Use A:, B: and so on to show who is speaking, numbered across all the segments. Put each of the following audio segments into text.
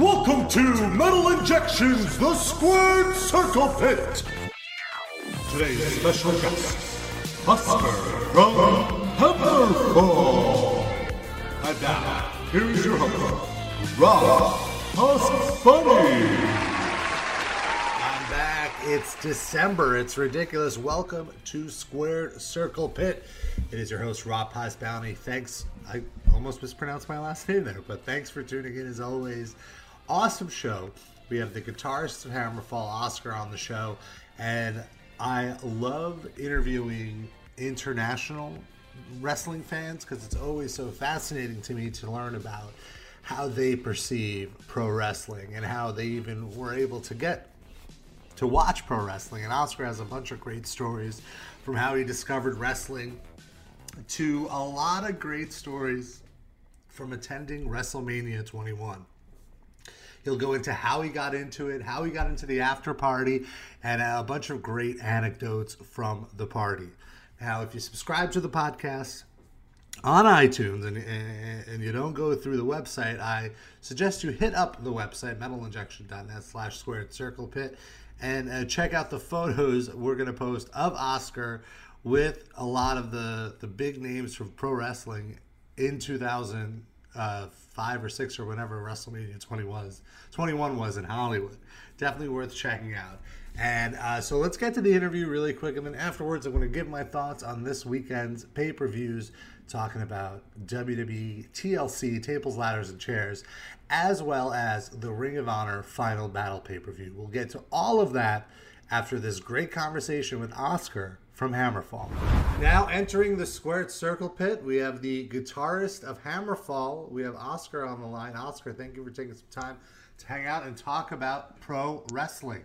A: Welcome to Metal Injections, the Squared Circle Pit. Today's special guest, Oscar from Hammerfall. And now, here is your host, Rob
B: back. It's December. It's ridiculous. Welcome to Squared Circle Pit. It is your host, Rob Pasbani. Thanks. I almost mispronounced my last name there, but thanks for tuning in as always. Awesome show. We have the guitarist of Hammerfall, Oscar, on the show, and I love interviewing international wrestling fans because it's always so fascinating to me to learn about how they perceive pro wrestling and how they even were able to get to watch pro wrestling. And Oscar has a bunch of great stories from how he discovered wrestling to a lot of great stories from attending WrestleMania 21. He'll go into how he got into it, how he got into the after party, and a bunch of great anecdotes from the party. Now, if you subscribe to the podcast on iTunes and, and you don't go through the website, I suggest you hit up the website, metalinjection.net slash squared circle pit, and uh, check out the photos we're going to post of Oscar with a lot of the, the big names from pro wrestling in 2005 or 6 or whenever WrestleMania 20 was. 21 was in Hollywood. Definitely worth checking out. And uh, so let's get to the interview really quick. And then afterwards, I'm going to give my thoughts on this weekend's pay per views, talking about WWE, TLC, Tables, Ladders, and Chairs, as well as the Ring of Honor Final Battle pay per view. We'll get to all of that after this great conversation with Oscar from Hammerfall. Now entering the squared circle pit, we have the guitarist of Hammerfall. We have Oscar on the line. Oscar, thank you for taking some time to hang out and talk about pro wrestling.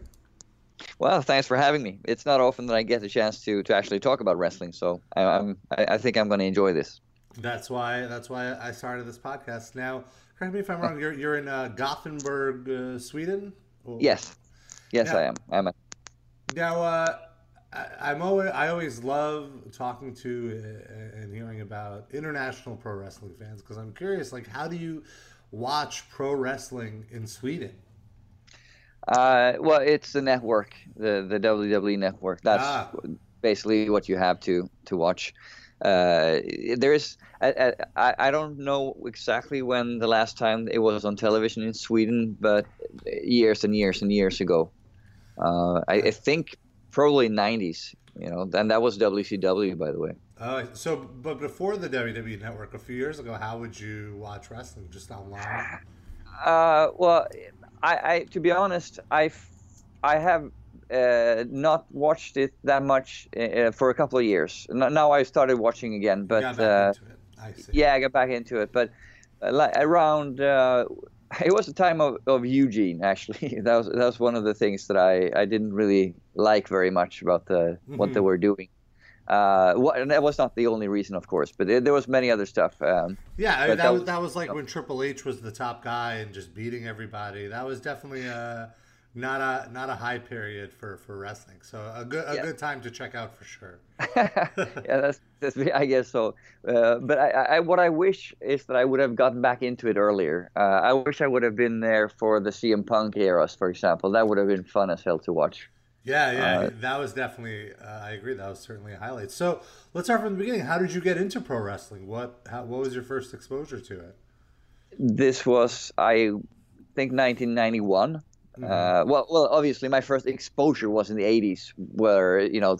C: Well, thanks for having me. It's not often that I get the chance to to actually talk about wrestling, so I, I'm I, I think I'm going to enjoy this.
B: That's why that's why I started this podcast. Now, correct me if I'm wrong. You're you're in uh, Gothenburg, uh, Sweden.
C: Yes, yes, now, I am. I'm. A...
B: Now, uh, I, am always I always love talking to uh, and hearing about international pro wrestling fans because I'm curious. Like, how do you watch pro wrestling in Sweden?
C: Uh, well, it's the network, the the WWE network. That's ah. basically what you have to to watch. Uh, there is I, I, I don't know exactly when the last time it was on television in Sweden, but years and years and years ago. Uh, I, I think probably 90s. You know, and that was WCW, by the way.
B: Uh, so, but before the WWE Network, a few years ago, how would you watch wrestling? Just online?
C: Uh, well, I, I to be honest, I, I have uh, not watched it that much uh, for a couple of years. Now I started watching again, but uh, yeah, I got back into it. But uh, like around, uh, it was the time of, of Eugene. Actually, that was that was one of the things that I, I didn't really like very much about the mm-hmm. what they mm-hmm. were doing. Uh, what, and that was not the only reason, of course, but there, there was many other stuff. Um,
B: yeah, I mean, that, that, was, that was like you know, when Triple H was the top guy and just beating everybody. That was definitely a not a not a high period for, for wrestling. So a good a yeah. good time to check out for sure.
C: yeah, that's, that's I guess so. Uh, but I, I, what I wish is that I would have gotten back into it earlier. Uh, I wish I would have been there for the CM Punk eras, for example. That would have been fun as hell to watch.
B: Yeah, yeah, uh, that was definitely. Uh, I agree. That was certainly a highlight. So let's start from the beginning. How did you get into pro wrestling? What how, what was your first exposure to it?
C: This was, I think, 1991. Mm-hmm. Uh, well, well, obviously, my first exposure was in the '80s, where you know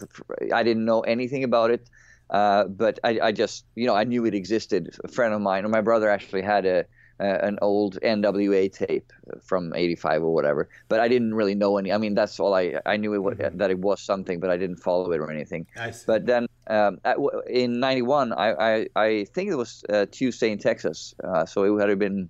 C: I didn't know anything about it, uh, but I, I, just you know I knew it existed. A friend of mine, or my brother, actually had a uh, an old NWA tape from '85 or whatever. But I didn't really know any. I mean, that's all I I knew it was, mm-hmm. that it was something, but I didn't follow it or anything. But then um, in '91, I, I, I think it was uh, Tuesday in Texas, uh, so it had been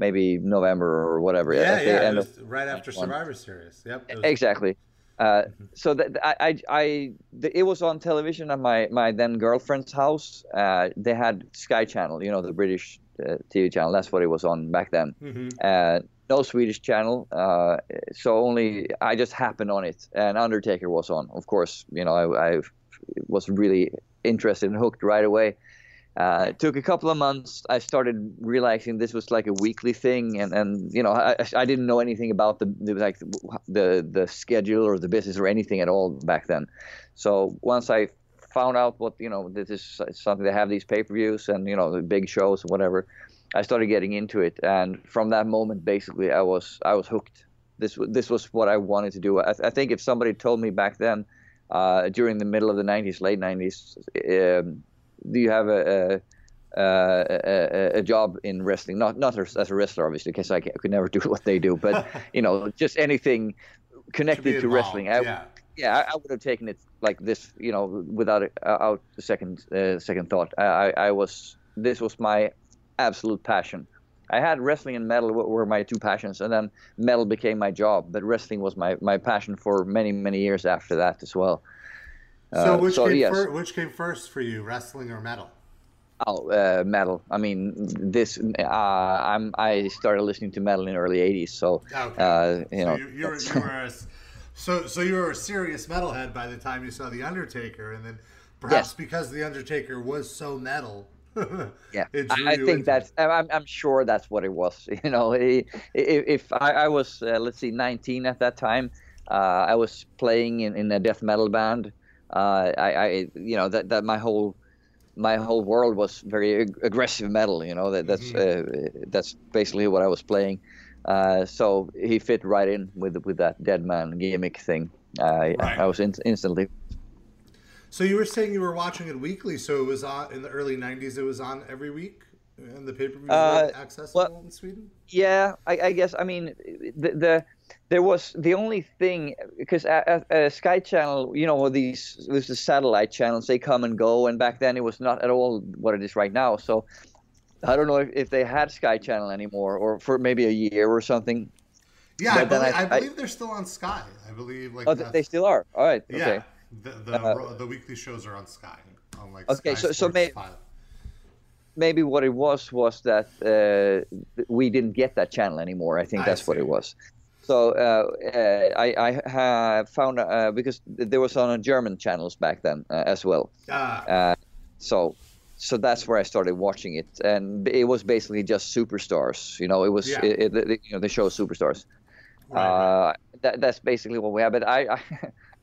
C: maybe November or whatever.
B: Yeah, yeah, it right after Survivor Series. Yep.
C: Was... Exactly. Uh, mm-hmm. so that I, I, I the, it was on television at my, my then girlfriend's house. Uh, they had Sky Channel, you know, the British uh, TV channel. That's what it was on back then. Mm-hmm. Uh, no Swedish channel, uh, so only I just happened on it, and Undertaker was on. Of course, you know I, I was really interested and hooked right away. Uh, it took a couple of months. I started realizing this was like a weekly thing, and, and you know I, I didn't know anything about the, the like the the schedule or the business or anything at all back then. So once I found out what you know this is something they have these pay per views and you know the big shows and whatever, I started getting into it, and from that moment basically I was I was hooked. This this was what I wanted to do. I, I think if somebody told me back then. Uh, during the middle of the 90s, late 90s, um, do you have a, a, a, a job in wrestling? Not not as, a wrestler, obviously, because I, could never do what they do. But you know, just anything connected to, to wrestling. I,
B: yeah,
C: yeah I, I, would have taken it like this, you know, without a, out a second uh, second thought. I, I was this was my absolute passion. I had wrestling and metal were my two passions, and then metal became my job. But wrestling was my, my passion for many many years after that as well.
B: So, uh, which, so, came yes. fir- which came first for you, wrestling or metal?
C: Oh, uh, metal. I mean, this. Uh, I'm. I started listening to metal in the early '80s, so okay. uh, you know.
B: you, you, were, you were a, so, so you were a serious metalhead by the time you saw the Undertaker, and then perhaps yes. because the Undertaker was so metal.
C: yeah, I, I think that's. I'm, I'm sure that's what it was. You know, if, if I, I was, uh, let's see, 19 at that time, uh, I was playing in, in a death metal band uh, I, I, you know, that, that my whole my whole world was very ag- aggressive metal. You know, that that's mm-hmm. uh, that's basically what I was playing. Uh, so he fit right in with with that dead man gimmick thing. right. I was in- instantly.
B: So you were saying you were watching it weekly. So it was on in the early '90s. It was on every week, and the pay per view uh, accessible well, in Sweden.
C: Yeah, I, I, guess. I mean, the, the there was the only thing because a, Sky Channel, you know, these with the satellite channels, they come and go, and back then it was not at all what it is right now. So I don't know if, if they had Sky Channel anymore, or for maybe a year or something.
B: Yeah, I believe, I, I believe, they're still on Sky. I believe like
C: oh, they still are. All right.
B: Yeah,
C: okay.
B: the the, uh, the weekly shows are on Sky. On like
C: okay,
B: Sky
C: so so maybe maybe what it was was that uh, we didn't get that channel anymore. I think that's I what it was. So uh, uh, I, I found uh, because there was on German channels back then uh, as well.
B: Ah.
C: Uh, so so that's where I started watching it, and it was basically just superstars. You know, it was yeah. it, it, you know the show superstars. Right. That, that's basically what we have. But I, I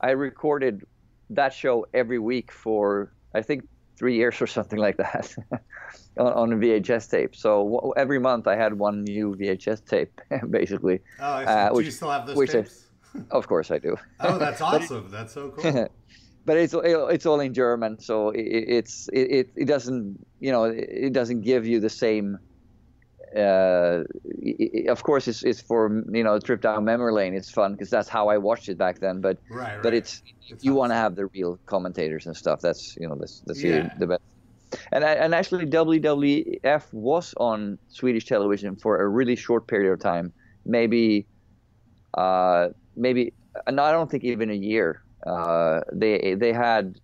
C: I recorded that show every week for I think three years or something like that on, on a VHS tape. So w- every month I had one new VHS tape, basically.
B: Oh, uh, which, do you still have those tapes?
C: I, of course I do.
B: oh, that's awesome. that's so cool.
C: but it's it's all in German, so it, it's it, it doesn't you know it doesn't give you the same uh, of course it's, it's for you know a trip down memory lane. It's fun because that's how i watched it back then but
B: right, right.
C: but it's, it's you want to have the real commentators and stuff. That's you know that's that's yeah. the best. And and actually wwf was on swedish television for a really short period of time. Maybe uh maybe and i don't think even a year. Uh they they had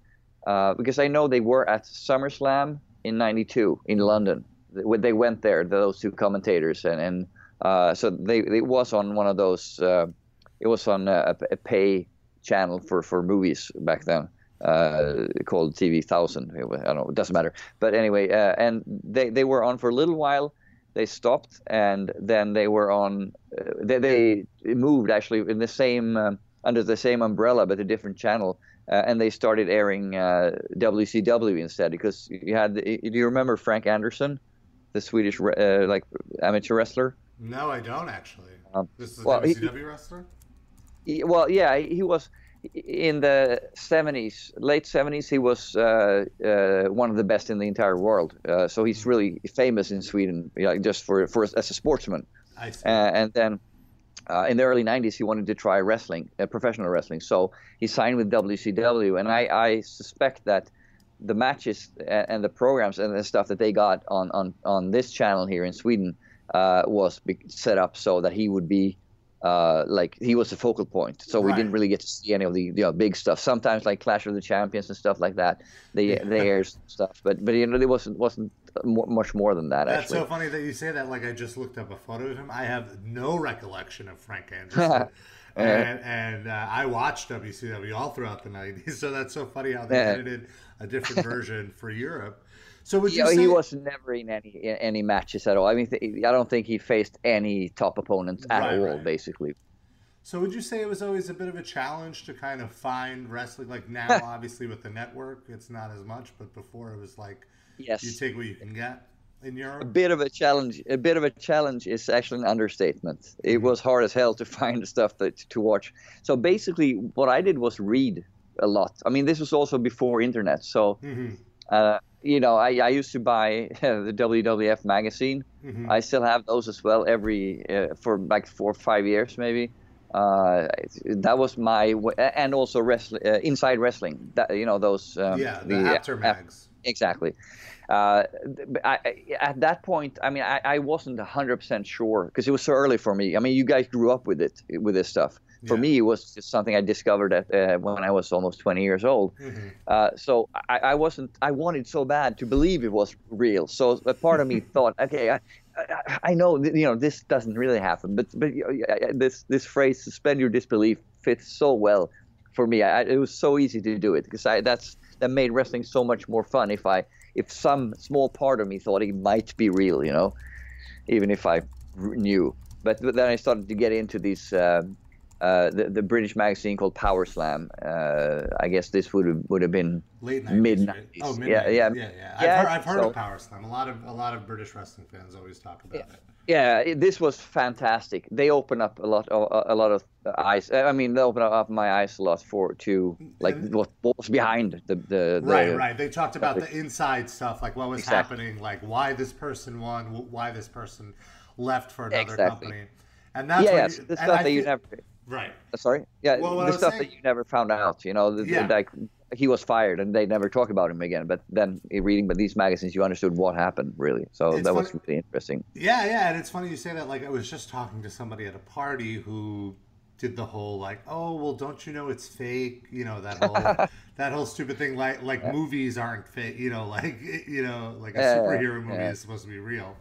C: uh because i know they were at summerslam in 92 in london they went there, those two commentators, and, and uh, so they it was on one of those. Uh, it was on a, a, pay channel for, for movies back then uh, called TV Thousand. I don't know, it doesn't matter. But anyway, uh, and they they were on for a little while. They stopped, and then they were on. Uh, they, they moved actually in the same um, under the same umbrella, but a different channel. Uh, and they started airing WCW instead because you had. Do you remember Frank Andersson? The Swedish uh, like amateur wrestler?
B: No, I don't actually. Um, this is a well, WCW he, wrestler.
C: He, well, yeah, he was in the 70s, late 70s. He was uh, uh, one of the best in the entire world. Uh, so he's hmm. really famous in Sweden, like just for for as a sportsman.
B: I see.
C: Uh, and then. Uh, in the early 90s, he wanted to try wrestling, professional wrestling. So he signed with WCW, and I, I suspect that the matches and the programs and the stuff that they got on on on this channel here in Sweden uh, was set up so that he would be uh, like he was the focal point. So right. we didn't really get to see any of the you know, big stuff. Sometimes like Clash of the Champions and stuff like that, they they air stuff. But but you know there wasn't wasn't much more than that.
B: That's
C: actually.
B: so funny that you say that. Like I just looked up a photo of him. I have no recollection of Frank Andersson. and, and uh, I watched WCW all throughout the '90s. So that's so funny how they edited a different version for Europe. So would you
C: Yeah,
B: say
C: he was never in any any matches at all. I mean, th- I don't think he faced any top opponents at
B: Right,
C: all,
B: right.
C: basically.
B: So would you say it was always a bit of a challenge to kind of find wrestling like now obviously with the network it's not as much but before it was like
C: Yes.
B: you take what you can get in Europe?
C: a bit of a challenge. A bit of a challenge is actually an understatement. It
B: Mm-hmm.
C: was hard as hell to find the stuff that to watch. So basically, what I did was read a lot. I mean, this was also before internet, so
B: Mhm.
C: uh, you know, I, I used to buy the WWF magazine.
B: Mhm.
C: I still have those as well every uh, for like four or five years maybe. Uh, that was my w- and also wrestling, uh, inside wrestling. That you know those. Um,
B: yeah, the, Apter mags.
C: Exactly. Uh, I, at that point, I mean, I, I wasn't hundred percent sure because it was so early for me. I mean, you guys grew up with it, with this stuff. For
B: Yeah.
C: me, it was just something I discovered at, uh, when I was almost 20 years old.
B: Mhm.
C: Uh, so I, I wasn't. I wanted so bad to believe it was real. So a part of me thought, okay, I, I, I know, you know, this doesn't really happen. But but this this phrase, suspend your disbelief, fits so well for me. I, it was so easy to do it because I that's that made wrestling so much more fun. If I if some small part of me thought it might be real, you know, even if I knew. But, but then I started to get into these. Um, uh, the, the British magazine called Power Slam. Uh, I guess this would have would have been
B: Late 90s,
C: mid
B: right?
C: 90s.
B: Oh,
C: Yeah, yeah.
B: yeah, yeah.
C: Yeah,
B: I've heard, I've heard
C: so-
B: of Power Slam. A lot of a lot of British wrestling fans always talk about it.
C: yeah. It, this was fantastic. They open up a lot of a lot of eyes. I mean, they opened up my eyes a lot for to like what, what was behind the the, the
B: Right, right. They talked about the inside stuff, like what was
C: Exactly.
B: happening, like why this person won, why this person left for another
C: Exactly.
B: company, and that's
C: Yeah,
B: what
C: yeah.
B: you-
C: the stuff that you never.
B: Right.
C: Sorry. Yeah,
B: Well,
C: the stuff
B: saying-
C: that you never found out. You know, the,
B: Yeah.
C: like he was fired and they never talk about him again. But then reading but these magazines, you understood what happened really. So
B: It's
C: that was
B: funny-
C: really interesting.
B: Yeah, yeah, and it's funny you say that. Like I was just talking to somebody at a party who did the whole like, oh well, don't you know it's fake? You know that whole that whole stupid thing. Like like movies aren't fake. You know, like you know, like a
C: Yeah,
B: superhero movie
C: yeah.
B: is supposed to be real.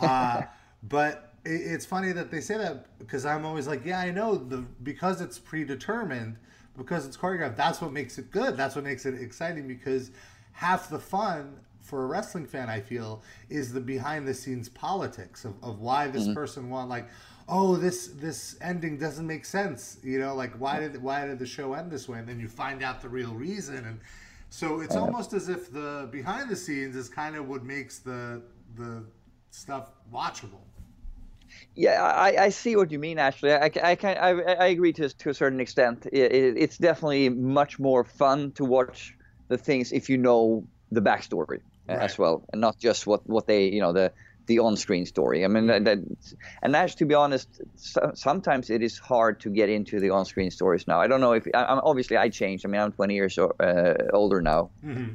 B: Uh, but it's funny that they say that because I'm always like, yeah, I know the because it's predetermined, because it's choreographed. That's what makes it good. That's what makes it exciting because half the fun for a wrestling fan, I feel, is the behind the scenes politics of, of why this mm-hmm. person won. Like, oh, this this ending doesn't make sense. You know, like why did why did the show end this way? And then you find out the real reason. And so it's almost as if the behind the scenes is kind of what makes the the stuff watchable.
C: Yeah, I, I see what you mean. Actually, I, I can I, I agree to to a certain extent. It, it, it's definitely much more fun to watch the things if you know the backstory
B: Right.
C: as well, and not just what what they you know the the on-screen story. I mean, that, that and that's to be honest, so, sometimes it is hard to get into the on-screen stories now. I don't know if I, I'm obviously I changed. I mean, I'm 20 years uh, older now,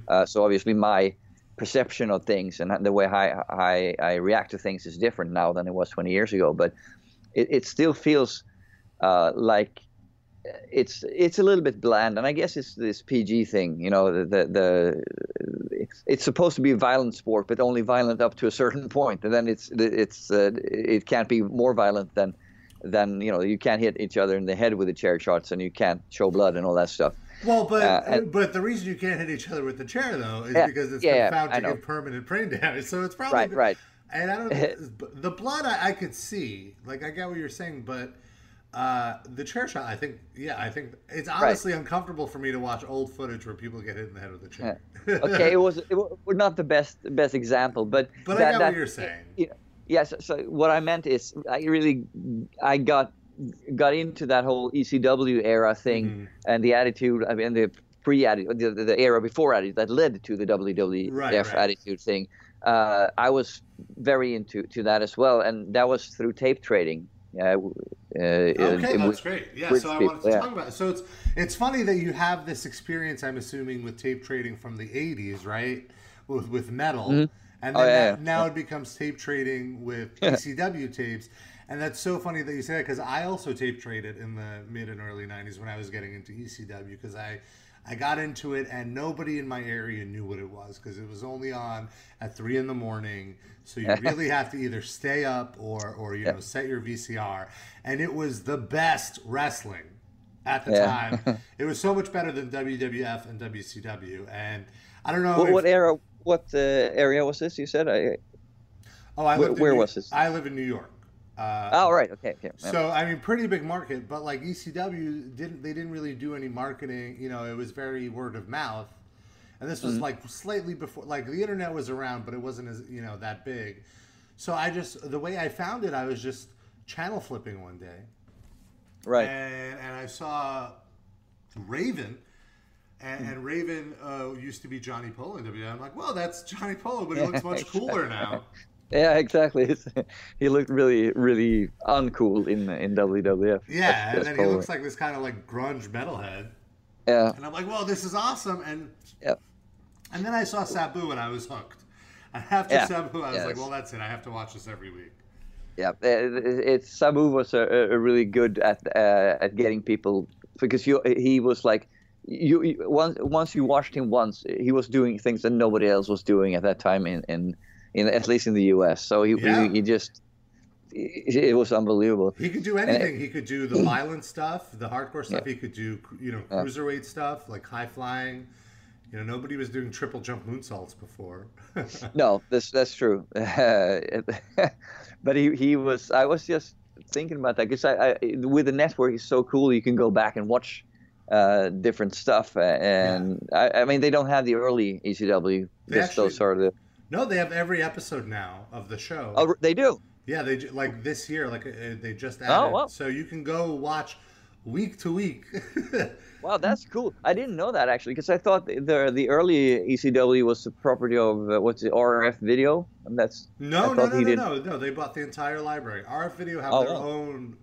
C: uh, so obviously my perception of things and the way I, I, I react to things is different now than it was 20 years ago. But it, it still feels uh, like it's it's a little bit bland, and I guess it's this PG thing. You know, the, the the it's supposed to be a violent sport, but only violent up to a certain point, and then it's it's uh, it can't be more violent than than you know you can't hit each other in the head with the chair shots, and you can't show blood and all that stuff.
B: Well, but
C: Uh, and-
B: but the reason you can't hit each other with the chair though is
C: Yeah,
B: because it's
C: yeah,
B: been
C: yeah,
B: found
C: I
B: to give permanent brain damage. So it's probably
C: Right, right.
B: And I don't the blood I, I could see. Like I get what you're saying, but uh, the chair shot, I think, yeah, I think it's honestly uncomfortable for me to watch old footage where people get hit in the head with a chair.
C: okay, it was it was not the best best example, but
B: But I
C: that,
B: get
C: that,
B: what you're saying.
C: Yeah, Yes. So what I meant is, I really, I got got into that whole ECW era thing
B: Mm-hmm.
C: and the attitude. I mean, the pre attitude, the, the era before attitude that led to the WWF
B: Right, right.
C: attitude thing. Uh, I was very into to that as well, and that was through tape trading. Yeah. Uh,
B: Okay,
C: it- it
B: that's
C: was-
B: great. Yeah, so I
C: people,
B: wanted to
C: yeah.
B: talk about it. So it's it's funny that you have this experience. I'm assuming with tape trading from the '80s, right? With with metal, and then
C: Oh, yeah,
B: that,
C: yeah.
B: now it becomes tape trading with ECW tapes. And that's so funny that you say that because I also tape traded in the mid and early '90s when I was getting into ECW because I. I got into it and nobody in my area knew what it was because it was only on at three in the morning. So you really have to either stay up or, or you know, set your VCR. And it was the best wrestling at the
C: Yeah.
B: time. It was so much better than WWF and WCW. And I don't know.
C: What,
B: if-
C: what era? what uh, area was this? You said I.
B: Oh, I
C: Where- where
B: New-
C: was this?
B: I live in New York. Uh,
C: Oh, right. Okay. okay.
B: So I mean, pretty big market, but like ECW didn't they didn't really do any marketing. You know, it was very word of mouth, and this was
C: Mm-hmm.
B: like slightly before. Like the internet was around, but it wasn't as you know that big. So I just the way I found it, I was just channel flipping one day,
C: right.
B: and and I saw Raven. And,
C: Hmm.
B: and Raven uh, used to be Johnny Polo in WWE. I'm like, well, that's Johnny Polo, but he looks much cooler now.
C: Yeah, exactly. It's- he looked really, really uncool in in WWF.
B: Yeah,
C: That's-
B: and
C: that's
B: then he looks like this kind of like grunge metalhead.
C: Yeah.
B: And I'm like, well, this is awesome. And
C: Yeah.
B: and then I saw Sabu and I was hooked. And after
C: Yeah.
B: Sabu, I was like, well, that's it. I have to watch this every week.
C: Yeah, it- it- it's Sabu was a, a really good at uh, at getting people because you he was like you, you once once you watched him once he was doing things that nobody else was doing at that time in in, in at least in the U.S. So he
B: Yeah.
C: he, he just it, it was unbelievable.
B: He could do anything. He could do the violent stuff, the hardcore stuff.
C: Yeah.
B: He could do, you know, cruiserweight stuff like high flying. You know, nobody was doing triple jump moonsaults before.
C: No, that's that's true. but he he was. I was just thinking about that because I, I with the network it's so cool. You can go back and watch uh, different stuff, and I, I mean they don't have the early ECW.
B: They
C: Just
B: actually-
C: those sort of.
B: No, they have every episode now of the show.
C: oh, they do.
B: Yeah, they like this year, like uh, they just added.
C: Oh,
B: added.
C: wow.
B: So you can go watch week to week.
C: Wow, that's cool. I didn't know that actually because I thought the the, early ECW was the property of uh, what's the RF Video, and that's
B: No, no, no, no,
C: did-
B: no, no. They bought the entire library. RF Video have
C: Oh,
B: their
C: wow.
B: own.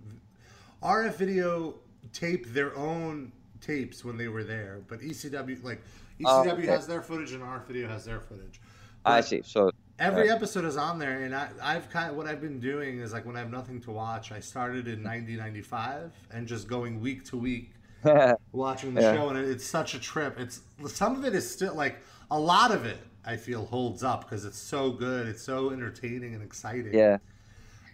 B: RF Video taped their own tapes when they were there, but ECW like ECW
C: Oh, okay.
B: has their footage and RF Video has their footage.
C: I see. So
B: Every episode is on there, and I, I've kind of what I've been doing is like when I have nothing to watch, I started in 1995 and just going week to week watching the
C: Yeah.
B: show, and it, it's such a trip. It's some of it is still like a lot of it. I feel holds up because it's so good. It's so entertaining and exciting.
C: yeah.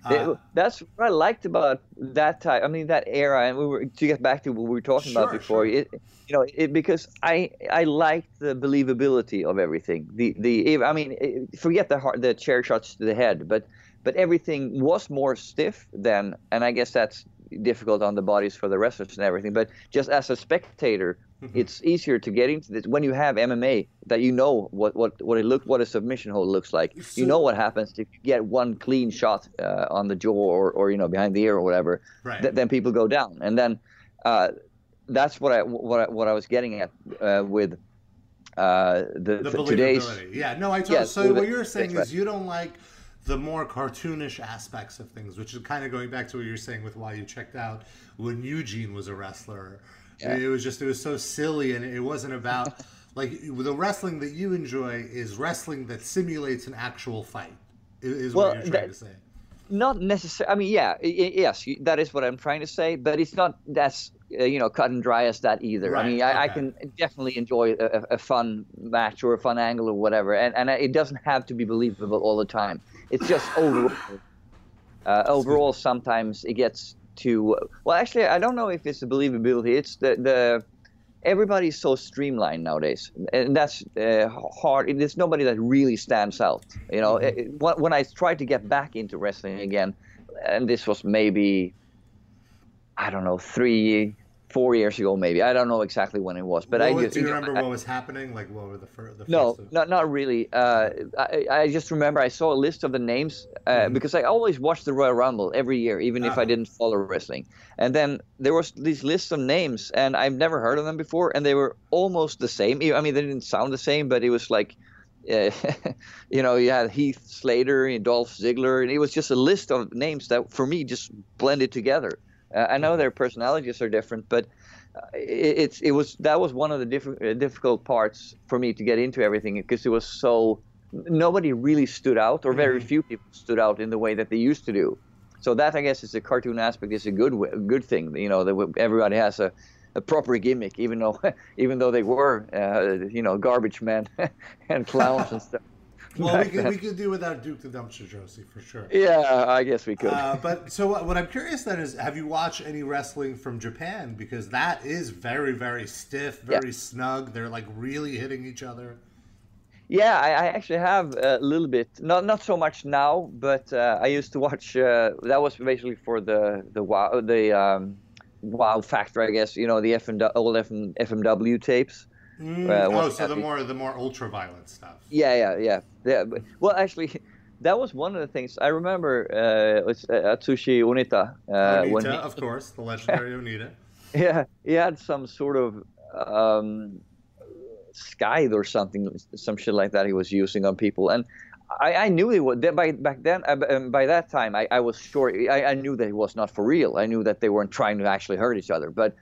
B: Uh,
C: that's what I liked about that time. I mean, that era, and we were to get back to what we were talking about before.
B: sure.
C: It, you know, it, because I I liked the believability of everything. The the I mean, it- forget the the chair shots to the head, but but everything was more stiff then, and I guess that's difficult on the bodies for the wrestlers and everything. But just as a spectator,
B: Mm-hmm.
C: it's easier to get into this when you have MMA that you know what what what it look what a submission hold looks like.
B: So-
C: you know what happens if you get one clean shot uh, on the jaw or, or you know behind the ear or whatever.
B: Right.
C: Th- then people go down, and then uh, that's what I what I, what I was getting at uh, with uh, the,
B: the
C: today's.
B: Yeah, no, I told.
C: Yes,
B: so what you're saying is you don't like the more cartoonish aspects of things, which is kind of going back to what you're saying with why you checked out when Eugene was a wrestler.
C: Yeah.
B: It was just it was so silly, and it wasn't about like the wrestling that you enjoy is wrestling that simulates an actual fight. Is
C: Well,
B: what you're trying
C: that-
B: to say.
C: Not necessarily. I mean, yeah, yes, that is what I'm trying to say. But it's not that's uh, you know cut and dry as that either.
B: Right.
C: I mean, I, I can definitely enjoy a, a- a fun match or a fun angle or whatever, and and it doesn't have to be believable all the time. It's just overall. Uh, overall, sometimes it gets too well. Actually, I don't know if it's the believability. It's the the everybody's so streamlined nowadays, and that's uh, hard. There's nobody that really stands out. You know,
B: Mm-hmm.
C: It- when when I tried to get back into wrestling again, and this was maybe, I don't know, three, four years ago, maybe. I don't know exactly when it was, but
B: What
C: I
B: was- do you
C: know,
B: remember
C: I-
B: what was happening? Like what were the, fir- the
C: no,
B: first?
C: not not really. Uh, I, I just remember I saw a list of the names uh, because I always watched the Royal Rumble every year, even if
B: Mm-hmm. Ah.
C: I didn't follow wrestling. And then there was these lists of names, and I've never heard of them before, and they were almost the same. I mean, they didn't sound the same, but it was like. Uh, you know, you had Heath Slater and Dolph Ziggler, and it was just a list of names that, for me, just blended together. Uh, I know their personalities are different, but uh, it, it's it was that was one of the diff- uh, difficult parts for me to get into everything because it was so nobody really stood out or very few people stood out in the way that they used to do. So that I guess is the cartoon aspect is a good w- good thing. You know that everybody has a, a proper gimmick, even though even though they were uh, you know garbage men and clowns and stuff.
B: Well, we could
C: then.
B: we could do without Duke the Dumpster Droese for sure.
C: Yeah, I guess we could.
B: Uh, but so what, what I'm curious then is, have you watched any wrestling from Japan? Because that is very, very stiff, very snug. They're like really hitting each other.
C: Yeah, I, I, actually have a little bit. Not not so much now, but uh, I used to watch. Uh, that was basically for the the wow the um, wow factor, I guess. You know the FM, old FM, FMW tapes.
B: Mm, uh, oh, so the more the more ultraviolet stuff.
C: Yeah, yeah, yeah. yeah. Well, actually, that was one of the things I remember. Uh, it's uh, Atsushi Onita.
B: Uh, Onita, he, of course, the legendary Onita.
C: Yeah, he had some sort of um, scythe or something, some shit like that. He was using on people, and I, I knew it was by back then. Uh, um, by that time, I, I was sure. I, I, knew that it was not for real. I knew that they weren't trying to actually hurt each other, but.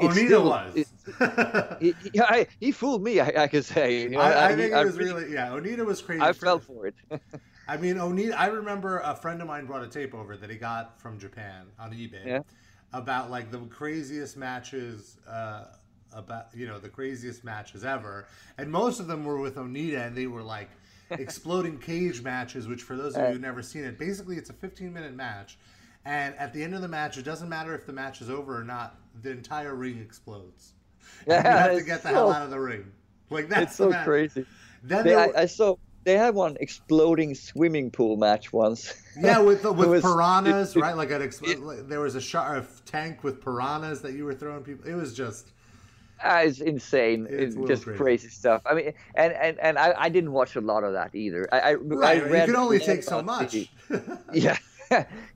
B: Onita still, was.
C: it, he, he, he, fooled me. I, I could say.
B: You know, I, think it was really, yeah. Onita was crazy.
C: I fell for it.
B: I mean, Onita. I remember a friend of mine brought a tape over that he got from Japan on eBay
C: yeah.
B: about like the craziest matches. Uh, about you know the craziest matches ever, and most of them were with Onita, and they were like exploding cage matches. Which, for those of you who've never seen it, basically it's a 15 minute match, and at the end of the match, it doesn't matter if the match is over or not. The entire ring explodes. Yeah, you have to get the so, hell out of the ring. Like that's
C: it's so crazy. Then they, I, I saw they had one exploding swimming pool match once.
B: Yeah, with with was, piranhas, it, right? Like an ex- it, there was a, shark tank with piranhas that you were throwing people. It was just
C: uh, it's insane. It's, it's just crazy. crazy. stuff. I mean, and and, and I, I didn't watch a lot of that either. I, I,
B: right, I read you can only take so much.
C: yeah,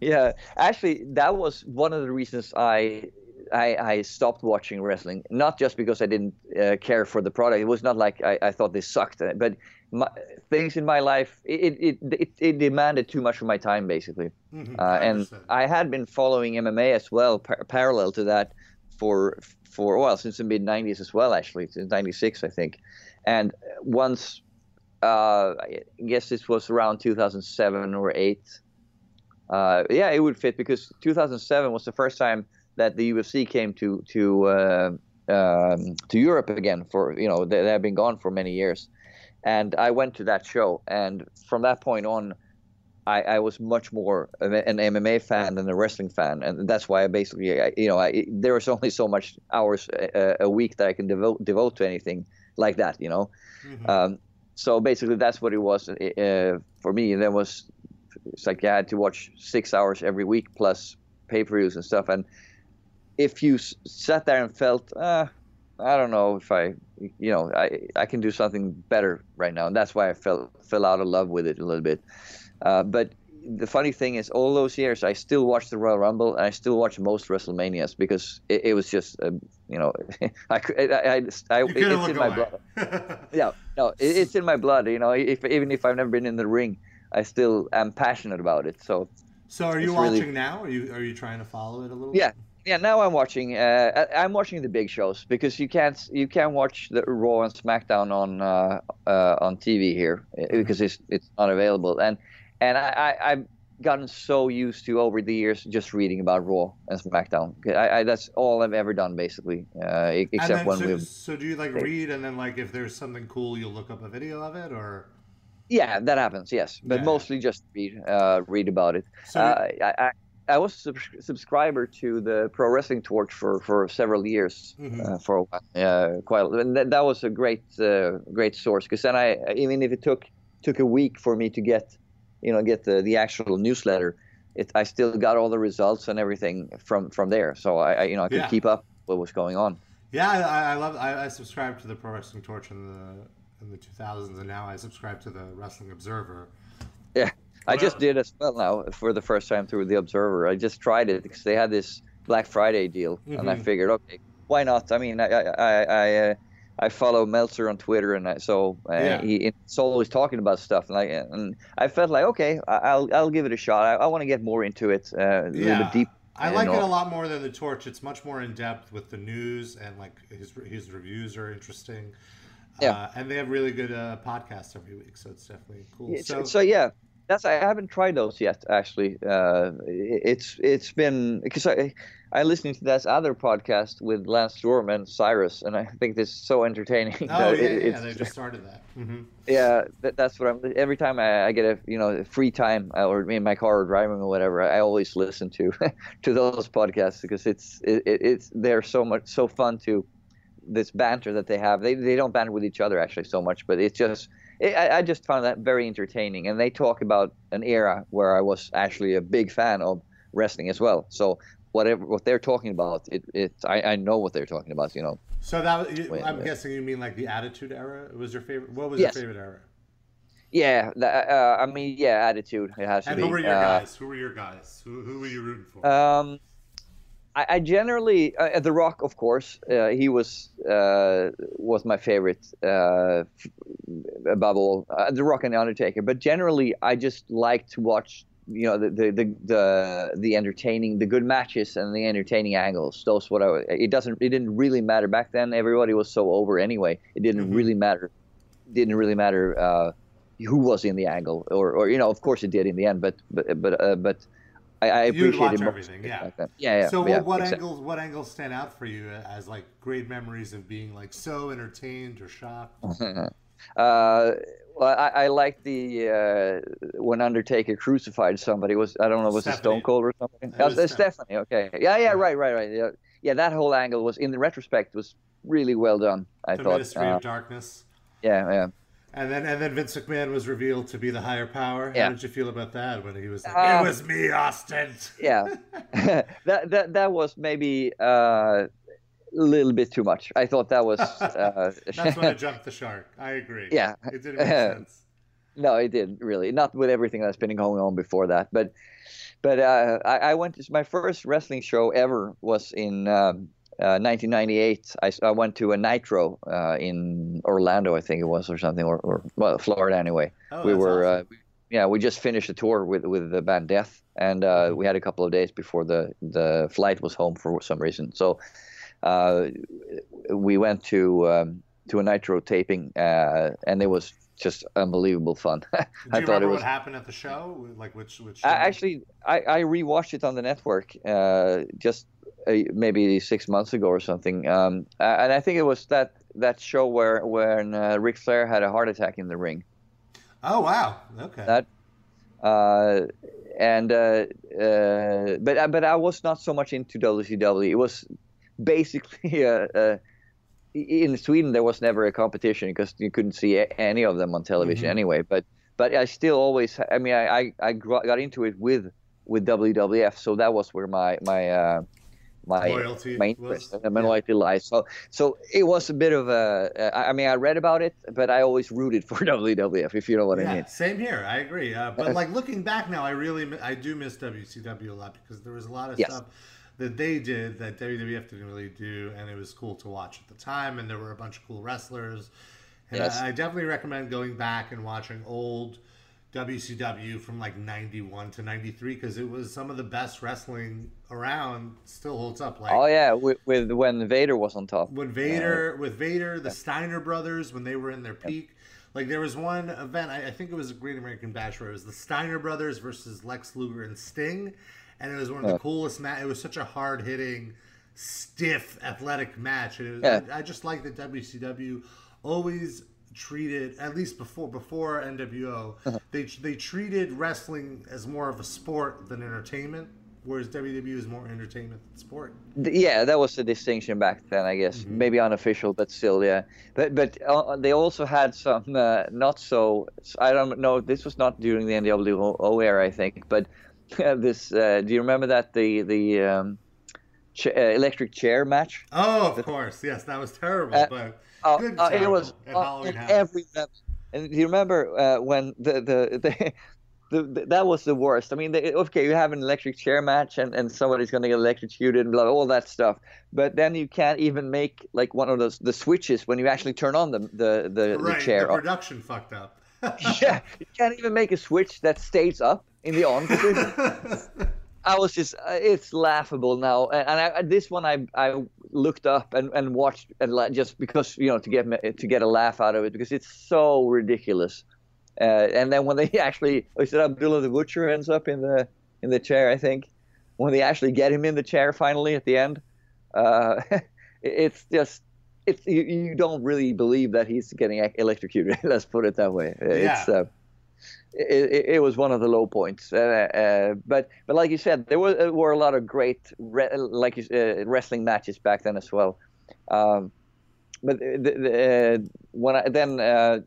C: yeah. Actually, that was one of the reasons I. I, I stopped watching wrestling, not just because I didn't uh, care for the product. It was not like I, I thought this sucked, but my, things in my life it, it, it, it, demanded too much of my time, basically. Mm-hmm, uh, and I had been following MMA as well, par- parallel to that, for for well since the mid 90s as well actually since 96 I think and once uh, I guess this was around 2007 or 8 uh, yeah it would fit because 2007 was the first time that the UFC came to to uh, um, to Europe again for you know they, they have been gone for many years and I went to that show and from that point on I, I, was much more an MMA fan than a wrestling fan, and that's why I basically, you know, I, there was only so much hours a, a, week that I can devote devote to anything like that, you know. Mm-hmm. Um, so basically, that's what it was uh, for me. And then was it's like I had to watch six hours every week plus pay per views and stuff. And if you s- sat there and felt, uh, I don't know if I, you know, I I can do something better right now, and that's why I fell fell out of love with it a little bit. Uh, but the funny thing is, all those years, I still watch the Royal Rumble and I still watch most WrestleManias because it, it was just, uh, you know, I, I, I, I it's in my blood. yeah, no, it, it's in my blood. You know, if, even if I've never been in the ring, I still am passionate about it. So.
B: So are you watching really... now? Are you are you trying to follow it a little?
C: Yeah, bit? Yeah. Now I'm watching. Uh, I'm watching the big shows because you can't you can't watch the Raw and SmackDown on uh, uh, on TV here mm-hmm. because it's it's not available and and I, I have gotten so used to over the years just reading about Raw and SmackDown. I, I that's all I've ever done basically, uh, except when
B: so,
C: we.
B: So do you like read and then like if there's something cool, you'll look up a video of it or?
C: Yeah, that happens. Yes, but yeah. mostly just read uh, read about it. So uh, I, I, I was a sub- subscriber to the Pro Wrestling Torch for, for several years, mm-hmm. uh, for a while, uh, quite, and that, that was a great uh, great source because then I even if it took took a week for me to get you know get the the actual newsletter, it, I still got all the results and everything from from there. So I, I you know I could yeah. keep up with what was going on.
B: Yeah, I, I love. I, I subscribed to the Pro Wrestling Torch in the in the 2000s, and now I subscribe to the Wrestling Observer.
C: Yeah, I just did as well now for the first time through the Observer. I just tried it because they had this Black Friday deal, mm-hmm. and I mm-hmm. figured, okay, why not? I mean, I I, I uh, I follow Meltzer on Twitter, and I, so uh, yeah. he, he's always talking about stuff, and I and I felt like okay, I'll I'll give it a shot. I, I want to get more into it, uh, a yeah. little bit deep.
B: I like it a lot more than the Torch. It's much more in depth with the news, and like his his reviews are interesting. Yeah, uh, and they have really good uh, podcasts every week, so it's definitely cool.
C: so, so yeah, that's I haven't tried those yet. Actually, uh, it's it's been because I I listened to this other podcast with Lance Storm and Cyrus, and I think this is so entertaining.
B: Oh yeah, it, yeah, they just started that. Mm-hmm.
C: Yeah, that, that's what I'm. Every time I, I, get a you know free time uh, or me in my car or driving or whatever, I always listen to to those podcasts because it's it, it's they're so much so fun to this banter that they have. They they don't banter with each other actually so much, but it's just I, I just found that very entertaining. And they talk about an era where I was actually a big fan of wrestling as well. So whatever what they're talking about, it, it I, I know what they're talking about. You know.
B: So that I'm guessing you mean like the Attitude Era It was your favorite. What was
C: Yes.
B: your favorite era?
C: Yeah, uh, I mean, yeah, attitude. It has to
B: And
C: be.
B: who were your
C: Uh,
B: guys? Who were your guys? Who, who were you rooting for?
C: Um, I, I generally uh, The Rock, of course, uh, he was uh, was my favorite uh, f- above all. Uh, the Rock and the Undertaker, but generally, I just like to watch. You know the, the the the the entertaining, the good matches and the entertaining angles. Those what I. It doesn't. It didn't really matter back then. Everybody was so over anyway. It didn't
B: Mhm.
C: really matter. Didn't really matter uh, who was in the angle, or or you know, of course it did in the end. But but but uh, but I, I appreciated
B: watch everything,
C: it
B: yeah.
C: back then. Yeah, yeah.
B: so
C: yeah,
B: what, what
C: exactly.
B: angles what angles stand out for you as like great memories of being like so entertained or shocked?
C: Uh, well, I, I like the uh, when Undertaker crucified somebody. Was I don't know was it Stone Cold or something?
B: It was
C: it's Stephanie. Okay. Yeah, yeah, right, right, right. Yeah, yeah. That whole angle was, in the retrospect, was really well done. I
B: the
C: thought.
B: Ministry
C: Uh,
B: of Darkness.
C: yeah, yeah.
B: And then and then Vince McMahon was revealed to be the higher power. How
C: Yeah.
B: did you feel about that when he was like,
C: Uh,
B: "It was me, Austin."
C: yeah that that that was maybe uh, a little bit too much i thought that was uh,
B: That's when I jumped the shark. I agree.
C: Yeah.
B: it didn't make sense.
C: no it didn't really not with everything that's been going on before that but but uh, I, I went to my first wrestling show ever was in um, uh, 1998 I went to a nitro uh, in orlando i think it was or something or, or well florida anyway
B: Oh,
C: we were
B: awesome.
C: uh, yeah we just finished a tour with with the band death and uh,
B: Mm-hmm.
C: we had a couple of days before the the flight was home for some reason so uh, we went to um, to a nitro taping uh, and it was just unbelievable fun
B: Do
C: i
B: you
C: thought
B: remember
C: it was
B: what happened at the show? Like which which?
C: I, actually I, I rewatched it on the network uh, just uh, maybe six months ago or something um, and i think it was that that show where when uh, Ric Flair had a heart attack in the ring
B: Oh wow. Okay.
C: that uh, and uh, uh, but uh, but I was not so much into WCW. It was basically uh, uh, in Sweden there was never a competition because you couldn't see any of them on television
B: Mhm.
C: anyway. But but I still always I mean I I, I got into it with with WWF, so that was where my my uh, my
B: Loyalty
C: my
B: was-
C: interest and my
B: yeah.
C: loyalty lies. So so it was a bit of a I I mean I read about it, but I always rooted for WWF if you know what I
B: yeah,
C: mean.
B: same here. I agree. Uh, but like looking back now, I really I do miss WCW a lot because there was a lot of
C: Yes.
B: stuff that they did that WWF didn't really do, and it was cool to watch at the time. And there were a bunch of cool wrestlers. And
C: Yes.
B: I, I definitely recommend going back and watching old WCW from like '91 to '93 because it was some of the best wrestling around. Still holds up. Like
C: Oh yeah, with, with when Vader was on top.
B: when Vader, with Vader, the Steiner brothers, when they were in their peak. Like there was one event, I, I think it was a Great American Bash, where it was the Steiner brothers versus Lex Luger and Sting, and it was one of the
C: Yeah.
B: coolest match. It was such a hard hitting, stiff, athletic match, and it was,
C: Yeah.
B: I, I just like that WCW always treated at least before before NWO
C: Uh-huh.
B: they they treated wrestling as more of a sport than entertainment whereas WWE is more entertainment than sport
C: Yeah, that was the distinction back then, I guess.
B: Mm-hmm.
C: Maybe unofficial, but still, yeah. But but uh, they also had some uh, not so. I don't know. This was not during the NWO era, I think. But this. Uh, do you remember that the the um, ch- uh, electric chair match?
B: Oh, of course. Yes, that was terrible,
C: Uh,
B: but
C: Uh,
B: good
C: it was
B: at Halloween Havoc.
C: every level. And do you remember when the the, the The, the, that was the worst. I mean, they, okay, you have an electric chair match, and, and somebody's going to get electrocuted and blah, all that stuff. But then you can't even make like one of those the switches when you actually turn on the the the,
B: right,
C: the chair.
B: the production fucked up.
C: yeah, you can't even make a switch that stays up in the on position. I was just, uh, it's laughable now. And, and I, this one I, I looked up and, and watched and la- just because, you know, to get, me- to get a laugh out of it because it's so ridiculous. Uh, and then when they actually, is said Abdullah the Butcher ends up in the, in the chair, I think, when they actually get him in the chair finally at the end, uh, it's just, it's, you, you don't really believe that he's getting electrocuted. Let's put it that way. It's,
B: Yeah.
C: uh, it, it, it was one of the low points. Uh, uh, but but like you said, there were, uh, were a lot of great re- like uh, wrestling matches back then as well. Um, but the, the, uh, when I then uh,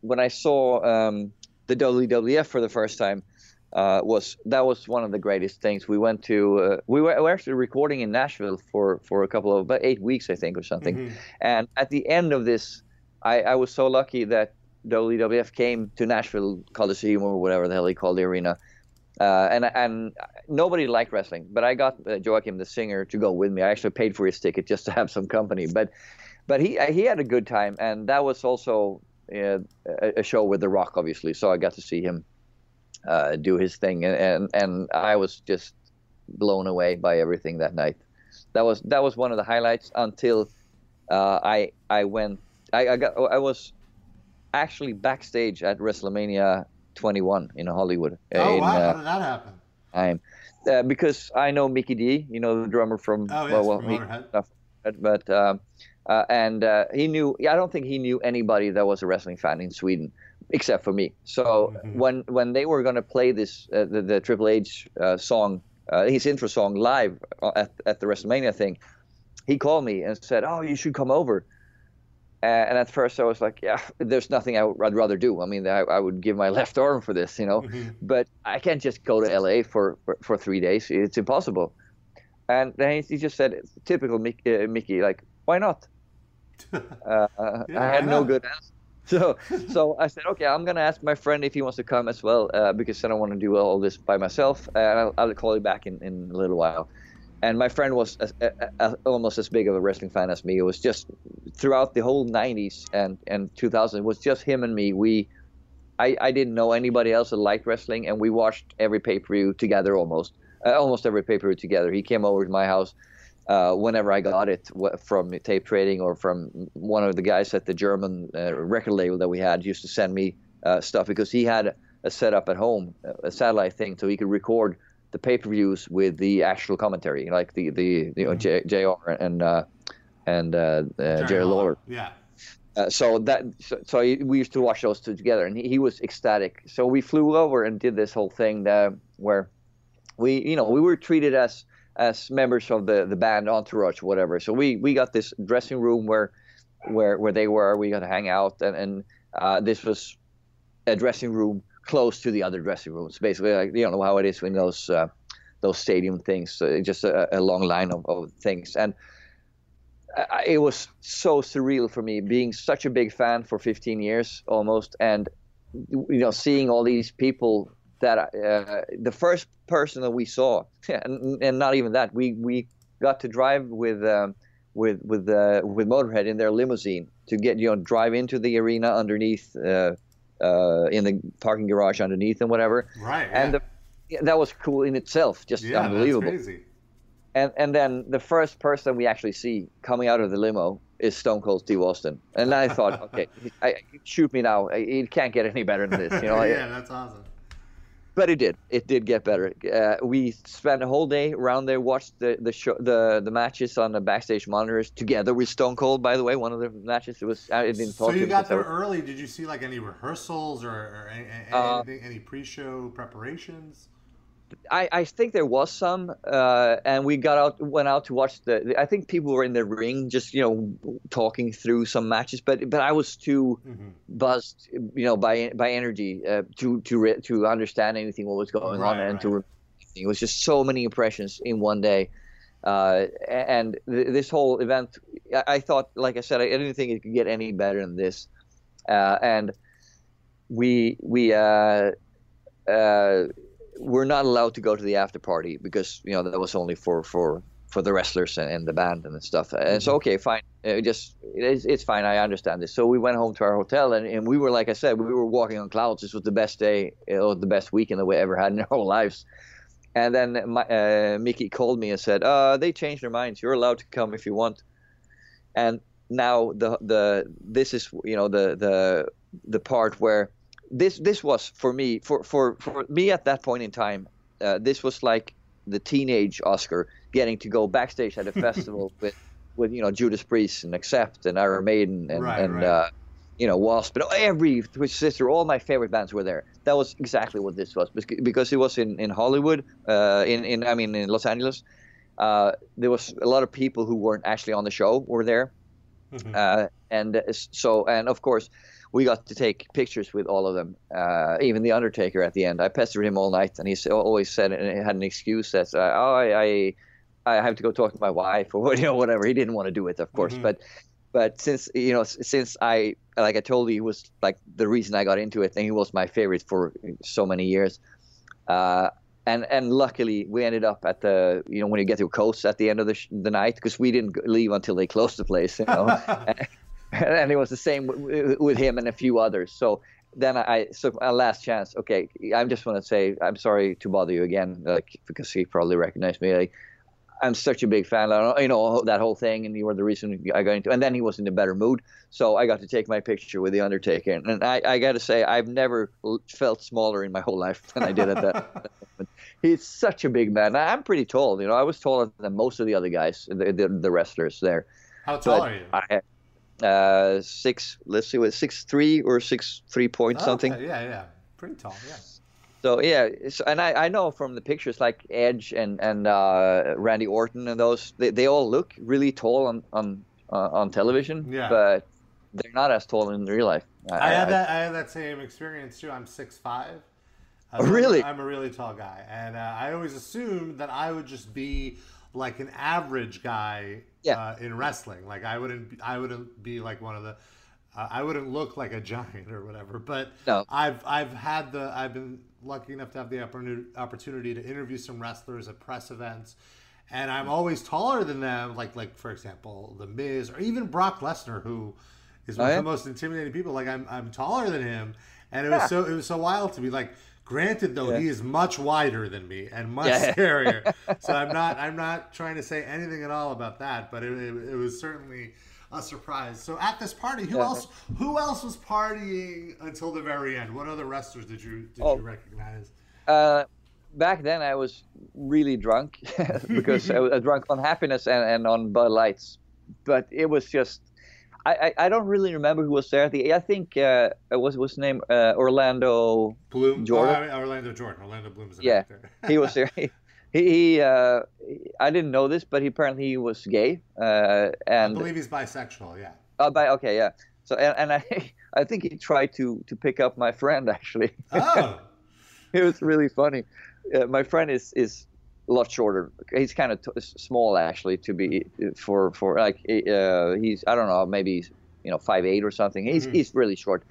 C: when I saw um, the WWF for the first time, uh, was that was one of the greatest things. We went to uh, we, were, we were actually recording in Nashville for for a couple of about eight weeks I think or something,
B: Mhm.
C: and at the end of this, I, I was so lucky that WWF came to Nashville Coliseum or whatever the hell they call the arena, uh, and and nobody liked wrestling, but I got uh, Joacim the singer to go with me. I actually paid for his ticket just to have some company, but but he he had a good time, and that was also a, a show with The Rock, obviously. So I got to see him uh, do his thing, and, and and I was just blown away by everything that night. That was that was one of the highlights until uh, I I went I, I got I was actually backstage at WrestleMania 21 in Hollywood.
B: Oh
C: in,
B: wow!
C: uh,
B: How did that happen?
C: time uh, because I know Mikkey Dee, you know the drummer from
B: Oh yes,
C: well, well,
B: from
C: he-
B: Motorhead.
C: stuff, but but, um, uh, and uh, he knew. I don't think he knew anybody that was a wrestling fan in Sweden except for me. So
B: Mhm.
C: when when they were going to play this uh, the, the Triple H uh, song, uh, his intro song live uh, at at the WrestleMania thing, he called me and said, "Oh, you should come over." And at first I was like, "Yeah, there's nothing I would, I'd rather do. I mean, I, I would give my left arm for this, you know."
B: Mhm.
C: but I can't just go to LA for, for, for three days. It's impossible. And then he- just said, typical Mick, uh, Mikkey, like, why not? Uh,
B: Yeah,
C: I had no good answer. So, so I said, okay, I'm gonna ask my friend if he wants to come as well, uh, because I don't want to do all this by myself, and I'll, I'll call you back in, in a little while. And my friend was as, a, a, almost as big of a wrestling fan as me. It was just throughout the whole '90s and and 2000, it was just him and me. We I, I didn't know anybody else that liked wrestling, and we watched every pay per view together almost, uh, almost every pay per view together. He came over to my house uh, whenever I got it from tape trading or from one of the guys at the German uh, record label that we had used to send me uh, stuff because he had a setup at home, a satellite thing, so he could record the pay per views with the actual commentary, like the the you know J, Jr. and uh, and uh, uh, Jerry Lawler.
B: Yeah.
C: Uh, so that so, so we used to watch those two together, and he, he was ecstatic. So we flew over and did this whole thing that, where we you know we were treated as as members of the the band entourage, whatever. So we we got this dressing room where where where they were. We got to hang out, and and uh, this was a dressing room close to the other dressing rooms. Basically, like you know how it is in those uh, those stadium things, uh, just a, a long line of, of things, and I, it was so surreal for me being such a big fan for 15 years almost, and you know seeing all these people that uh, the first person that we saw, and, and not even that, we we got to drive with. Um, with with uh, with Motorhead in their limousine to get you know drive into the arena underneath uh, uh, in the parking garage underneath and whatever.
B: Right.
C: And
B: yeah.
C: the, yeah, that was cool in itself, just
B: yeah,
C: unbelievable.
B: That's crazy.
C: And and then the first person we actually see coming out of the limo is Stone Cold Steve Austin. And I thought, okay, I, shoot me now. It can't get any better than this, you know.
B: yeah, that's awesome.
C: But it did. It did get better. Uh, we spent a whole day around there, watched the the show, the the matches on the backstage monitors together with Stone Cold. By the way, one of the matches. It was I didn't
B: So
C: talk to
B: you got there early. Did you see like any rehearsals or, or any,
C: Uh,
B: anything, any pre-show preparations?
C: I, I think there was some, uh, and we got out, went out to watch the, the- I think people were in the ring, just you know, talking through some matches. But but I was too
B: Mhm.
C: buzzed, you know, by by energy uh, to to re- to understand anything what was going on, and
B: right.
C: to it was just so many impressions in one day. Uh, and th- this whole event, I, I thought, like I said, I didn't think it could get any better than this. Uh, and we we uh, uh, we're not allowed to go to the after party because you know that was only for for for the wrestlers and, the band and stuff. And so okay, fine, uh, just it's, it's fine. I understand this. So we went home to our hotel and, and we were like I said, we were walking on clouds. This was the best day or the best weekend that we ever had in our whole lives. And then my, uh, Mikkey called me and said, uh, "They changed their minds. You're allowed to come if you want." And now the the this is you know the the the part where this this was for me for for for me at that point in time. Uh, this was like the teenage Oscar getting to go backstage at a festival with with you know Judas Priest and Accept and Iron Maiden and
B: Right,
C: and
B: right.
C: Uh, you know Wasp and every Twisted Sister, all my favorite bands were there. That was exactly what this was bec- because it was in in Hollywood, uh, in in I mean in Los Angeles. Uh, there was a lot of people who weren't actually on the show were there.
B: Mhm.
C: Uh, and uh, so, and of course, we got to take pictures with all of them, uh, even the Undertaker at the end. I pestered him all night, and he always said and had an excuse that uh, oh I, I, I have to go talk to my wife or you know whatever. He didn't want to do it, of course, mm-hmm. but but since you know since I like I told you he was like the reason I got into it, and he was my favorite for so many years. Uh, and and luckily we ended up at the you know when you get to coast at the end of the, sh- the night because we didn't leave until they closed the place you know and it was the same w- with him and a few others so then I so a last chance okay I'm just want to say I'm sorry to bother you again like because he probably recognized me like I'm such a big fan. you know that whole thing, and you were the reason I got into. And then he was in a better mood, so I got to take my picture with the Undertaker. And I, I got to say, I've never felt smaller in my whole life than I did at that. He's such a big man. I'm pretty tall. You know, I was taller than most of the other guys, the the, the wrestlers there.
B: How tall but are you?
C: I, uh, six. Let's see, what six three or six three point oh, something.
B: Okay. Yeah, yeah, pretty tall. Yeah.
C: So yeah, so, and I, I know from the pictures like Edge and and uh, Randy Orton and those they, they all look really tall on on uh, on television,
B: yeah.
C: but they're not as tall in real life.
B: I, I had that I had that same experience too. I'm six five.
C: Oh, really?
B: I'm a really tall guy, and uh, I always assumed that I would just be like an average guy
C: yeah.
B: uh, in wrestling. Like I wouldn't I wouldn't be like one of the uh, I wouldn't look like a giant or whatever. But
C: no.
B: I've I've had the I've been lucky enough to have the opportunity to interview some wrestlers at press events, and I'm always taller than them. Like like for example, the Miz or even Brock Lesnar, who is one oh, yeah? of the most intimidating people. Like I'm I'm taller than him, and it was so it was so wild to be Like granted though, yeah. he is much wider than me and much scarier. so I'm not I'm not trying to say anything at all about that, but it, it, it was certainly a surprise. So at this party, who yeah. else? Who else was partying until the very end? What other wrestlers did you did oh, you recognize?
C: Uh, back then, I was really drunk because I was drunk on happiness and, and on Bud Lights. But it was just. I, I, I don't really remember who was there. The, I think uh, was was name uh, Orlando
B: Bloom
C: Jordan.
B: Oh, Orlando Jordan. Orlando Bloom's
C: yeah. he was there. he, he uh, I didn't know this, but he apparently he was gay. Uh, and
B: I believe he's bisexual. Yeah.
C: Oh, by okay, yeah. So and, and I I think he tried to to pick up my friend actually.
B: Oh.
C: it was really funny. Uh, my friend is is a lot shorter. He's kind of t- small actually to be for for like uh, he's I don't know maybe you know five eight or something. He's mm-hmm. he's really short.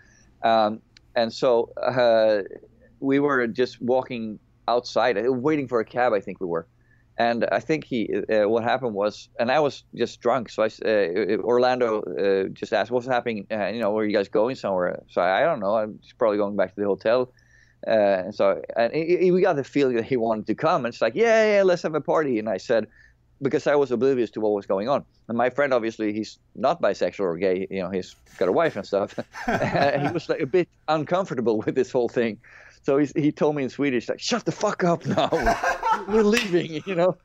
C: Um, and so uh, we were just walking outside, uh, waiting for a cab. I think we were, and I think he. Uh, what happened was, and I was just drunk. So I, uh, Orlando uh, just asked, "What's happening? Uh, you know, were you guys going somewhere?" So I, I don't know. I'm just probably going back to the hotel. Uh, and so, and he, he, we got the feeling that he wanted to come, and it's like, "Yeah, yeah, let's have a party." And I said, because I was oblivious to what was going on. And my friend, obviously, he's not bisexual or gay. You know, he's got a wife and stuff. he was like a bit uncomfortable with this whole thing. So he, he told me in Swedish, like, shut the fuck up now. We're leaving, you know.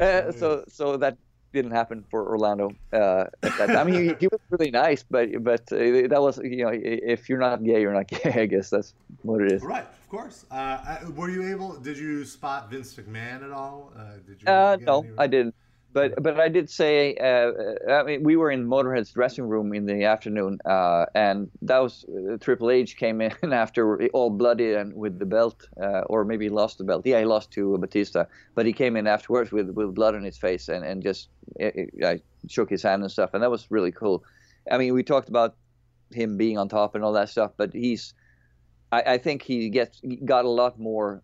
C: uh, so so that didn't happen for Orlando. Uh, I mean, he, he, was really nice, but but uh, that was you know, if you're not gay, you're not gay. I guess that's what it is.
B: Right, of course. Uh, uh were you able? Did you spot Vince McMahon at all? Uh, did
C: you? Uh, no, I didn't but but I did say uh, I mean we were in Motorhead's dressing room in the afternoon, uh, and that was uh, Triple H came in after all bloody and with the belt, uh, or maybe he lost the belt. Yeah, he lost to Batista, but he came in afterwards with, with blood on his face and and just I shook his hand and stuff, and that was really cool. I mean, we talked about him being on top and all that stuff, but he's I, I think he gets got a lot more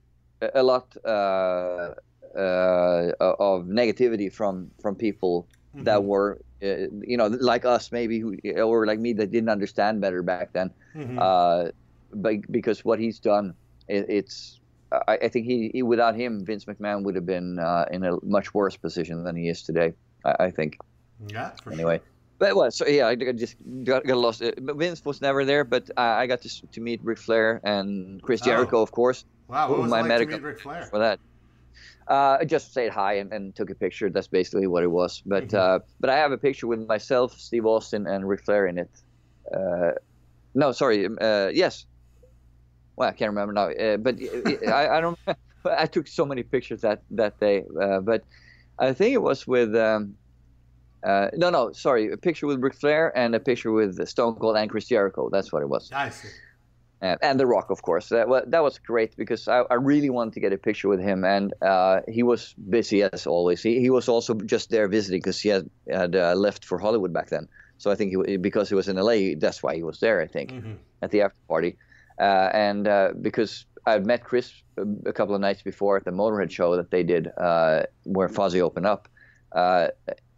C: a lot uh, of negativity from from people mm-hmm. that were uh, you know like us maybe who, or like me that didn't understand better back then mm-hmm. uh, but because what he's done it, it's I, I, think he, he, without him Vince McMahon would have been uh, in a much worse position than he is today I, I think
B: yeah
C: anyway
B: sure.
C: But well, so yeah, I just got, got lost. Uh, Vince was never there, but I got to, to meet Ric Flair and Chris oh. Jericho, oh. of course.
B: Wow, what was my like medical to meet Ric Flair?
C: for that. Uh, I just said hi and, and, took a picture. That's basically what it was. But mm-hmm. uh, but I have a picture with myself, Steve Austin, and Ric Flair in it. Uh, no, sorry. Um, uh, yes. Well, I can't remember now. Uh, but I, I, don't. I took so many pictures that that day. Uh, but I think it was with. Um, Uh, no, no, sorry, a picture with Ric Flair and a picture with Stone Cold and Chris Jericho. That's what it was.
B: I see.
C: Uh, and The Rock, of course. That was, that was great because I, I really wanted to get a picture with him, and uh, he was busy as always. He, he was also just there visiting because he had had uh, left for Hollywood back then. So I think he, because he was in LA, that's why he was there. I think
B: Mm-hmm.
C: at the after party, uh, and uh, because I'd met Chris a, a couple of nights before at the Motorhead show that they did uh, where Fozzy opened up. Uh,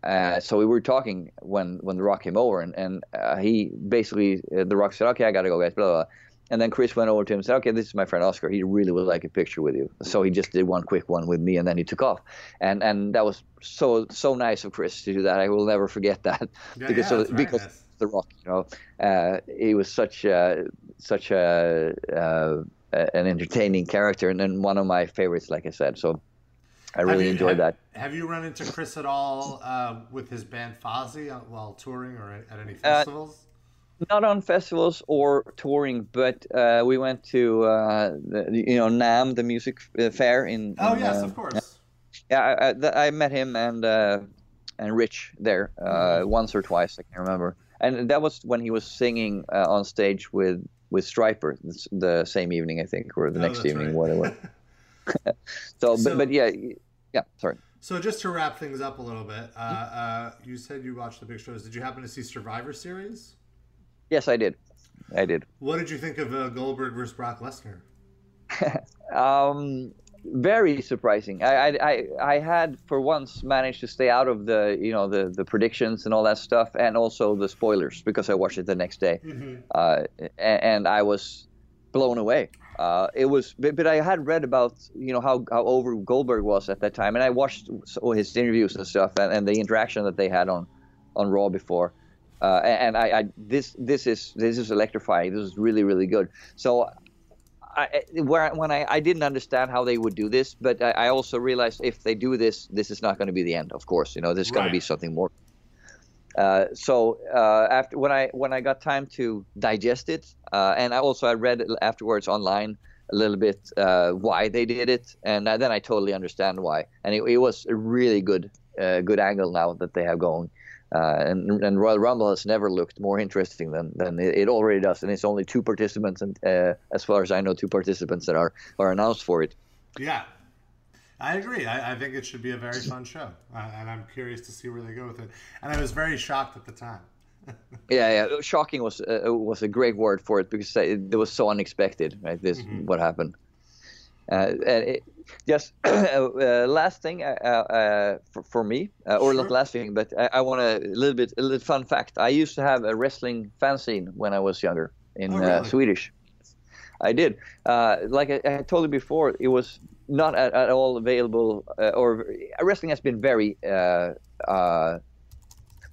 C: uh, so we were talking when, when The Rock came over, and, and uh, he basically, uh, The Rock said, Okay, I got to go, guys, blah, blah, blah. And then Chris went over to him and said, Okay, this is my friend Oscar. He really would like a picture with you. So he just did one quick one with me, and then he took off. And and that was so so nice of Chris to do that. I will never forget that.
B: Yeah,
C: because
B: yeah, very
C: because
B: nice.
C: The Rock, you know, uh, he was such a, such a, uh, an entertaining character, and then one of my favorites, like I said. So I really
B: you-
C: enjoyed
B: have-
C: that.
B: Have you run into Chris at all uh, with his band Fozzy uh, while touring or at, at
C: Uh,
B: any festivals?
C: Not on festivals or touring, but uh, we went to uh, the, you know NAMM, the music uh, fair in.
B: oh
C: in,
B: yes,
C: uh,
B: of course.
C: Yeah, I, I, I met him and uh, and Rich there uh,
B: Mm-hmm.
C: once or twice. I can't remember. And that was when he was singing uh, on stage with with Stryper the, the same evening, I think, or the
B: Oh,
C: next evening,
B: right.
C: whatever. So,
B: So-
C: but, but yeah, yeah. Sorry.
B: So just to wrap things up a little bit, uh, uh, you said you watched the big shows. Did you happen to see Survivor Series?
C: Yes, I did. I did.
B: What did you think of uh, Goldberg versus Brock Lesnar?
C: Um, very surprising. I, I, I, I had for once managed to stay out of the, you know, the, the predictions and all that stuff, and also the spoilers because I watched it the next day, uh, and, and I was blown away. Uh, it was, but, but I had read about, you know, how, how over Goldberg was at that time, and I watched his interviews and stuff, and, and the interaction that they had on, on Raw before. Uh, and I, I, this, this is, this is electrifying. This is really, really good. So I, where when I, I didn't understand how they would do this, but I, I also realized if they do this, this is not going to be the end. Of course, you know, there's going to be something more. Uh, so uh, after when I when I got time to digest it, uh, and I also I read afterwards online a little bit uh, why they did it, and then I totally understand why. And it, it was a really good uh, good angle now that they have going. Uh, and, and Royal Rumble has never looked more interesting than, than it, it already does, and it's only two participants, and uh, as far as I know, two participants that are, are announced for it.
B: Yeah, I agree. I, I think it should be a very fun show, uh, and I'm curious to see where they go with it. And I was very shocked at the time.
C: Yeah, yeah, shocking was uh, was a great word for it because it, it was so unexpected. Right, this what happened. Uh, and it, just uh, last thing uh, uh, for, for me, uh, or
B: Sure.
C: not last thing, but I, I want a little bit a little fun fact. I used to have a wrestling fanzine when I was younger in
B: Oh,
C: uh,
B: really?
C: Swedish. I did. Uh, like I, I told you before, it was not at, at all available, uh, or wrestling has been very. Uh, uh,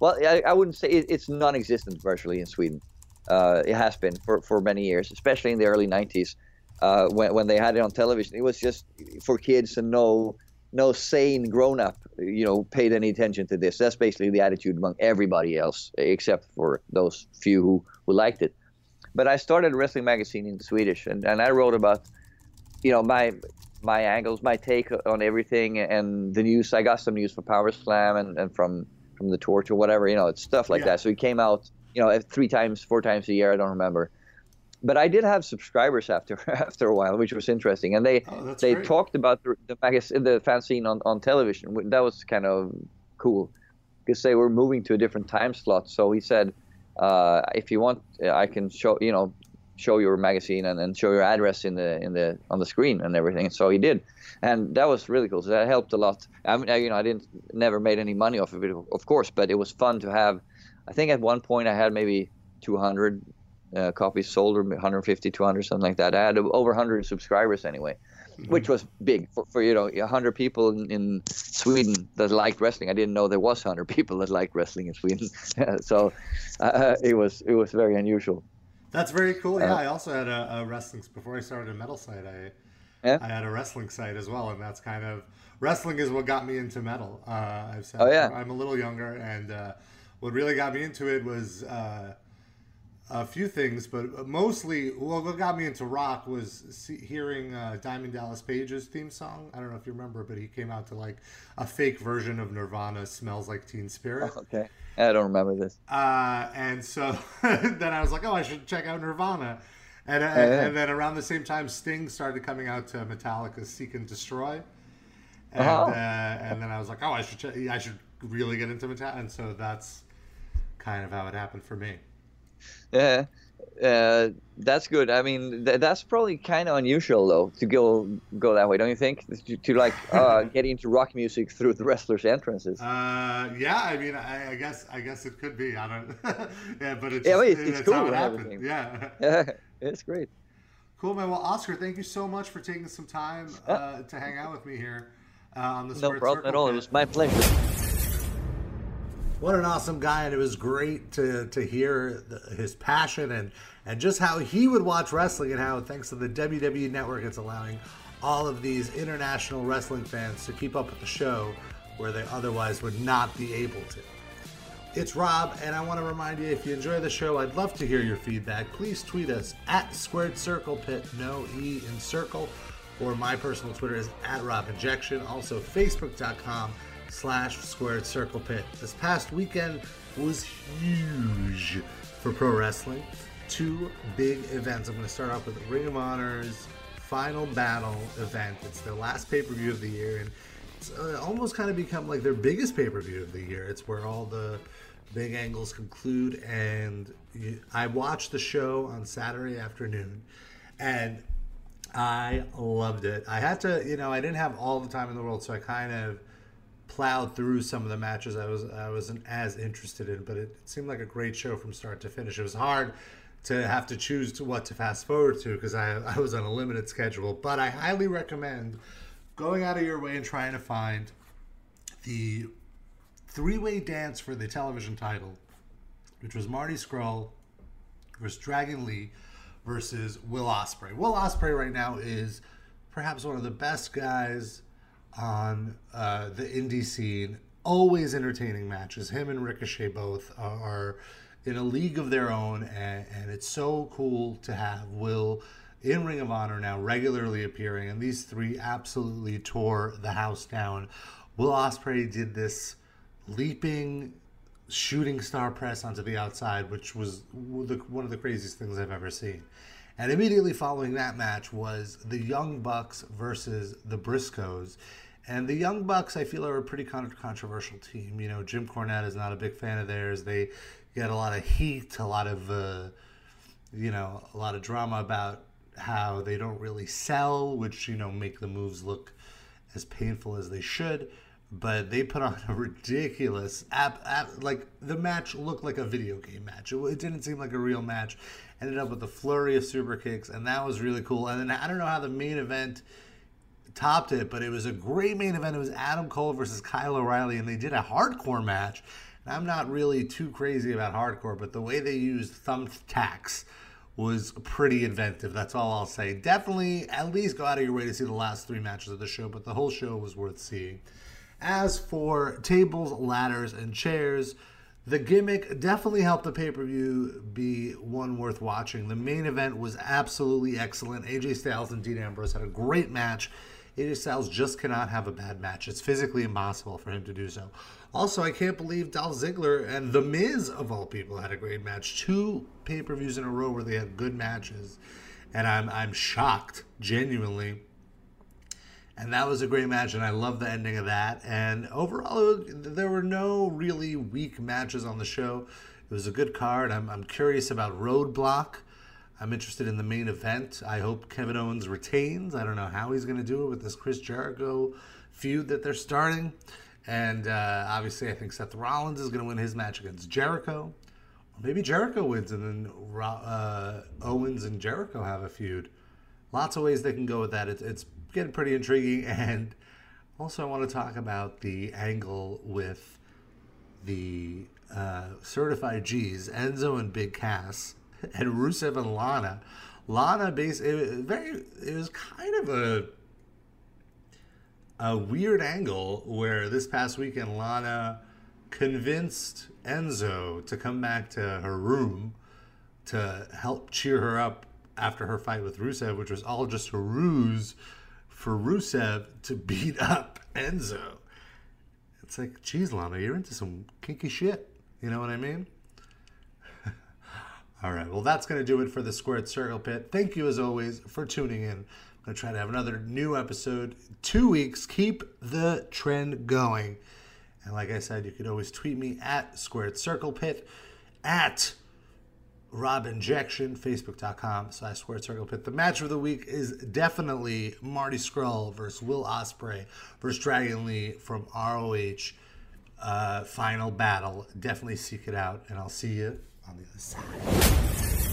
C: well, I, I wouldn't say it, it's non-existent virtually in Sweden. Uh, it has been for, for many years, especially in the early '90s uh, when when they had it on television. It was just for kids and no no sane grown-up, you know, paid any attention to this. That's basically the attitude among everybody else, except for those few who, who liked it. But I started a wrestling magazine in Swedish, and, and I wrote about, you know, my my angles, my take on everything, and the news. I got some news for Power Slam and, and from from the Torch or whatever, you know, it's stuff like
B: Yeah.
C: that. So it came out, you know, three times, four times a year. I don't remember. But I did have subscribers after after a while, which was interesting, and they
B: Oh,
C: they
B: great.
C: talked about the, the magazine, the fanzine on, on television. That was kind of cool because they were moving to a different time slot. So he said, uh, if you want, uh, I can show you know show your magazine and, and show your address in the in the on the screen and everything. So he did, and that was really cool. So that helped a lot. I mean, I- you know, I didn't never made any money off of it, of course, but it was fun to have. I think at one point I had maybe 200 uh, copies sold or 150 200 something like that i had over 100 subscribers anyway which was big for, for you know 100 people in, in sweden that liked wrestling i didn't know there was 100 people that liked wrestling in sweden so uh, it was it was very unusual
B: That's very cool. Yeah, I also had a, a wrestling before I started a metal site. I
C: Yeah.
B: I had a wrestling site as well, and that's kind of wrestling is what got me into metal. Uh, I've said
C: Oh, yeah.
B: I'm a little younger, and uh, what really got me into it was uh, a few things, but mostly well, what got me into rock was see, hearing uh, Diamond Dallas Page's theme song. I don't know if you remember, but he came out to like a fake version of Nirvana, "Smells Like Teen Spirit."
C: Oh, okay, I don't remember this.
B: Uh, and so then I was like, oh, I should check out Nirvana. And, uh, yeah. and then around the same time, Sting started coming out to Metallica's "Seek and Destroy," and uh-huh. uh, and then I was like, oh, I should check, I should really get into Metallica, and so that's kind of how it happened for me.
C: Yeah, uh, that's good. I mean, th- that's probably kind of unusual though to go go that way, don't you think? To, to like uh, get into rock music through the wrestlers' entrances.
B: Uh, yeah, I mean, I, I, guess I guess it could be. I don't. yeah, but it's
C: yeah,
B: it's,
C: it's, it's cool.
B: It yeah,
C: yeah, it's great.
B: Cool, man. Well, Oscar, thank you so much for taking some time uh, to hang out with me here uh, on the
C: No problem at all. Pit. It was my pleasure
B: what an awesome guy, and it was great to to hear the, his passion and and just how he would watch wrestling and how thanks to the WWE Network, it's allowing all of these international wrestling fans to keep up with the show where they otherwise would not be able to. It's Rob, and I want to remind you if you enjoy the show, I'd love to hear your feedback. Please tweet us at Squared Circle Pit, no E in circle, or my personal Twitter is at Rob Injection. Also, Facebook.com slash squared circle pit. This past weekend was huge for pro wrestling. Two big events. I'm going to start off with Ring of Honor's Final Battle event. It's their last pay per view of the year, and it's uh, almost kind of become like their biggest pay per view of the year. It's where all the big angles conclude, and I watched the show on Saturday afternoon, and I loved it. I had to, you know, I didn't have all the time in the world, so I kind of plowed through some of the matches I was I wasn't as interested in, but it, it seemed like a great show from start to finish. It was hard to have to choose to what to fast forward to because I, I was on a limited schedule. But I highly recommend going out of your way and trying to find the three way dance for the television title, which was Marty Scurll versus Dragon Lee versus Will Ospreay. Will Ospreay right now is perhaps one of the best guys on uh, the indie scene. Always entertaining matches. Him and Ricochet both are in a league of their own, and, and it's so cool to have Will in Ring of Honor now regularly appearing, and these three absolutely tore the house down. Will Ospreay did this leaping shooting star press onto the outside, which was one of the craziest things I've ever seen. And immediately following that match was the Young Bucks versus the Briscoes. And the Young Bucks, I feel, are a pretty controversial team. You know, Jim Cornette is not a big fan of theirs. They get a lot of heat, a lot of, uh, you know, a lot of drama about how they don't really sell, which, you know, make the moves look as painful as they should. But they put on a ridiculous, app, app, like the match looked like a video game match. It, it didn't seem like a real match. Ended up with a flurry of super kicks, and that was really cool. And then I don't know how the main event topped it, but it was a great main event. It was Adam Cole versus Kyle O'Reilly, and they did a hardcore match. And I'm not really too crazy about hardcore, but the way they used thumbtacks was pretty inventive. That's all I'll say. Definitely, at least go out of your way to see the last three matches of the show, but the whole show was worth seeing. As for tables, ladders, and chairs, the gimmick definitely helped the pay per view be one worth watching. The main event was absolutely excellent. AJ Styles and Dean Ambrose had a great match. AJ Styles just cannot have a bad match. It's physically impossible for him to do so. Also, I can't believe Dolph Ziggler and The Miz, of all people, had a great match. Two pay per views in a row where they had good matches. And I'm, I'm shocked, genuinely. And that was a great match, and I love the ending of that. And overall, there were no really weak matches on the show. It was a good card. I'm, I'm curious about Roadblock. I'm interested in the main event. I hope Kevin Owens retains. I don't know how he's going to do it with this Chris Jericho feud that they're starting. And uh, obviously, I think Seth Rollins is going to win his match against Jericho. Or maybe Jericho wins and then uh, Owens and Jericho have a feud. Lots of ways they can go with that. It's, it's getting pretty intriguing. And also, I want to talk about the angle with the uh, certified G's, Enzo and Big Cass and Rusev and Lana. Lana basically it was very it was kind of a a weird angle where this past weekend Lana convinced Enzo to come back to her room to help cheer her up after her fight with Rusev, which was all just a ruse for Rusev to beat up Enzo. It's like, geez, Lana, you're into some kinky shit. You know what I mean? All right, well, that's going to do it for the Squared Circle Pit. Thank you, as always, for tuning in. I'm going to try to have another new episode two weeks. Keep the trend going. And like I said, you could always tweet me at Squared Circle Pit, at Rob Injection, Facebook.com slash Squared Circle Pit. The match of the week is definitely Marty Scurll versus Will Ospreay versus Dragon Lee from ROH. Uh, final battle. Definitely seek it out, and I'll see you on the other side.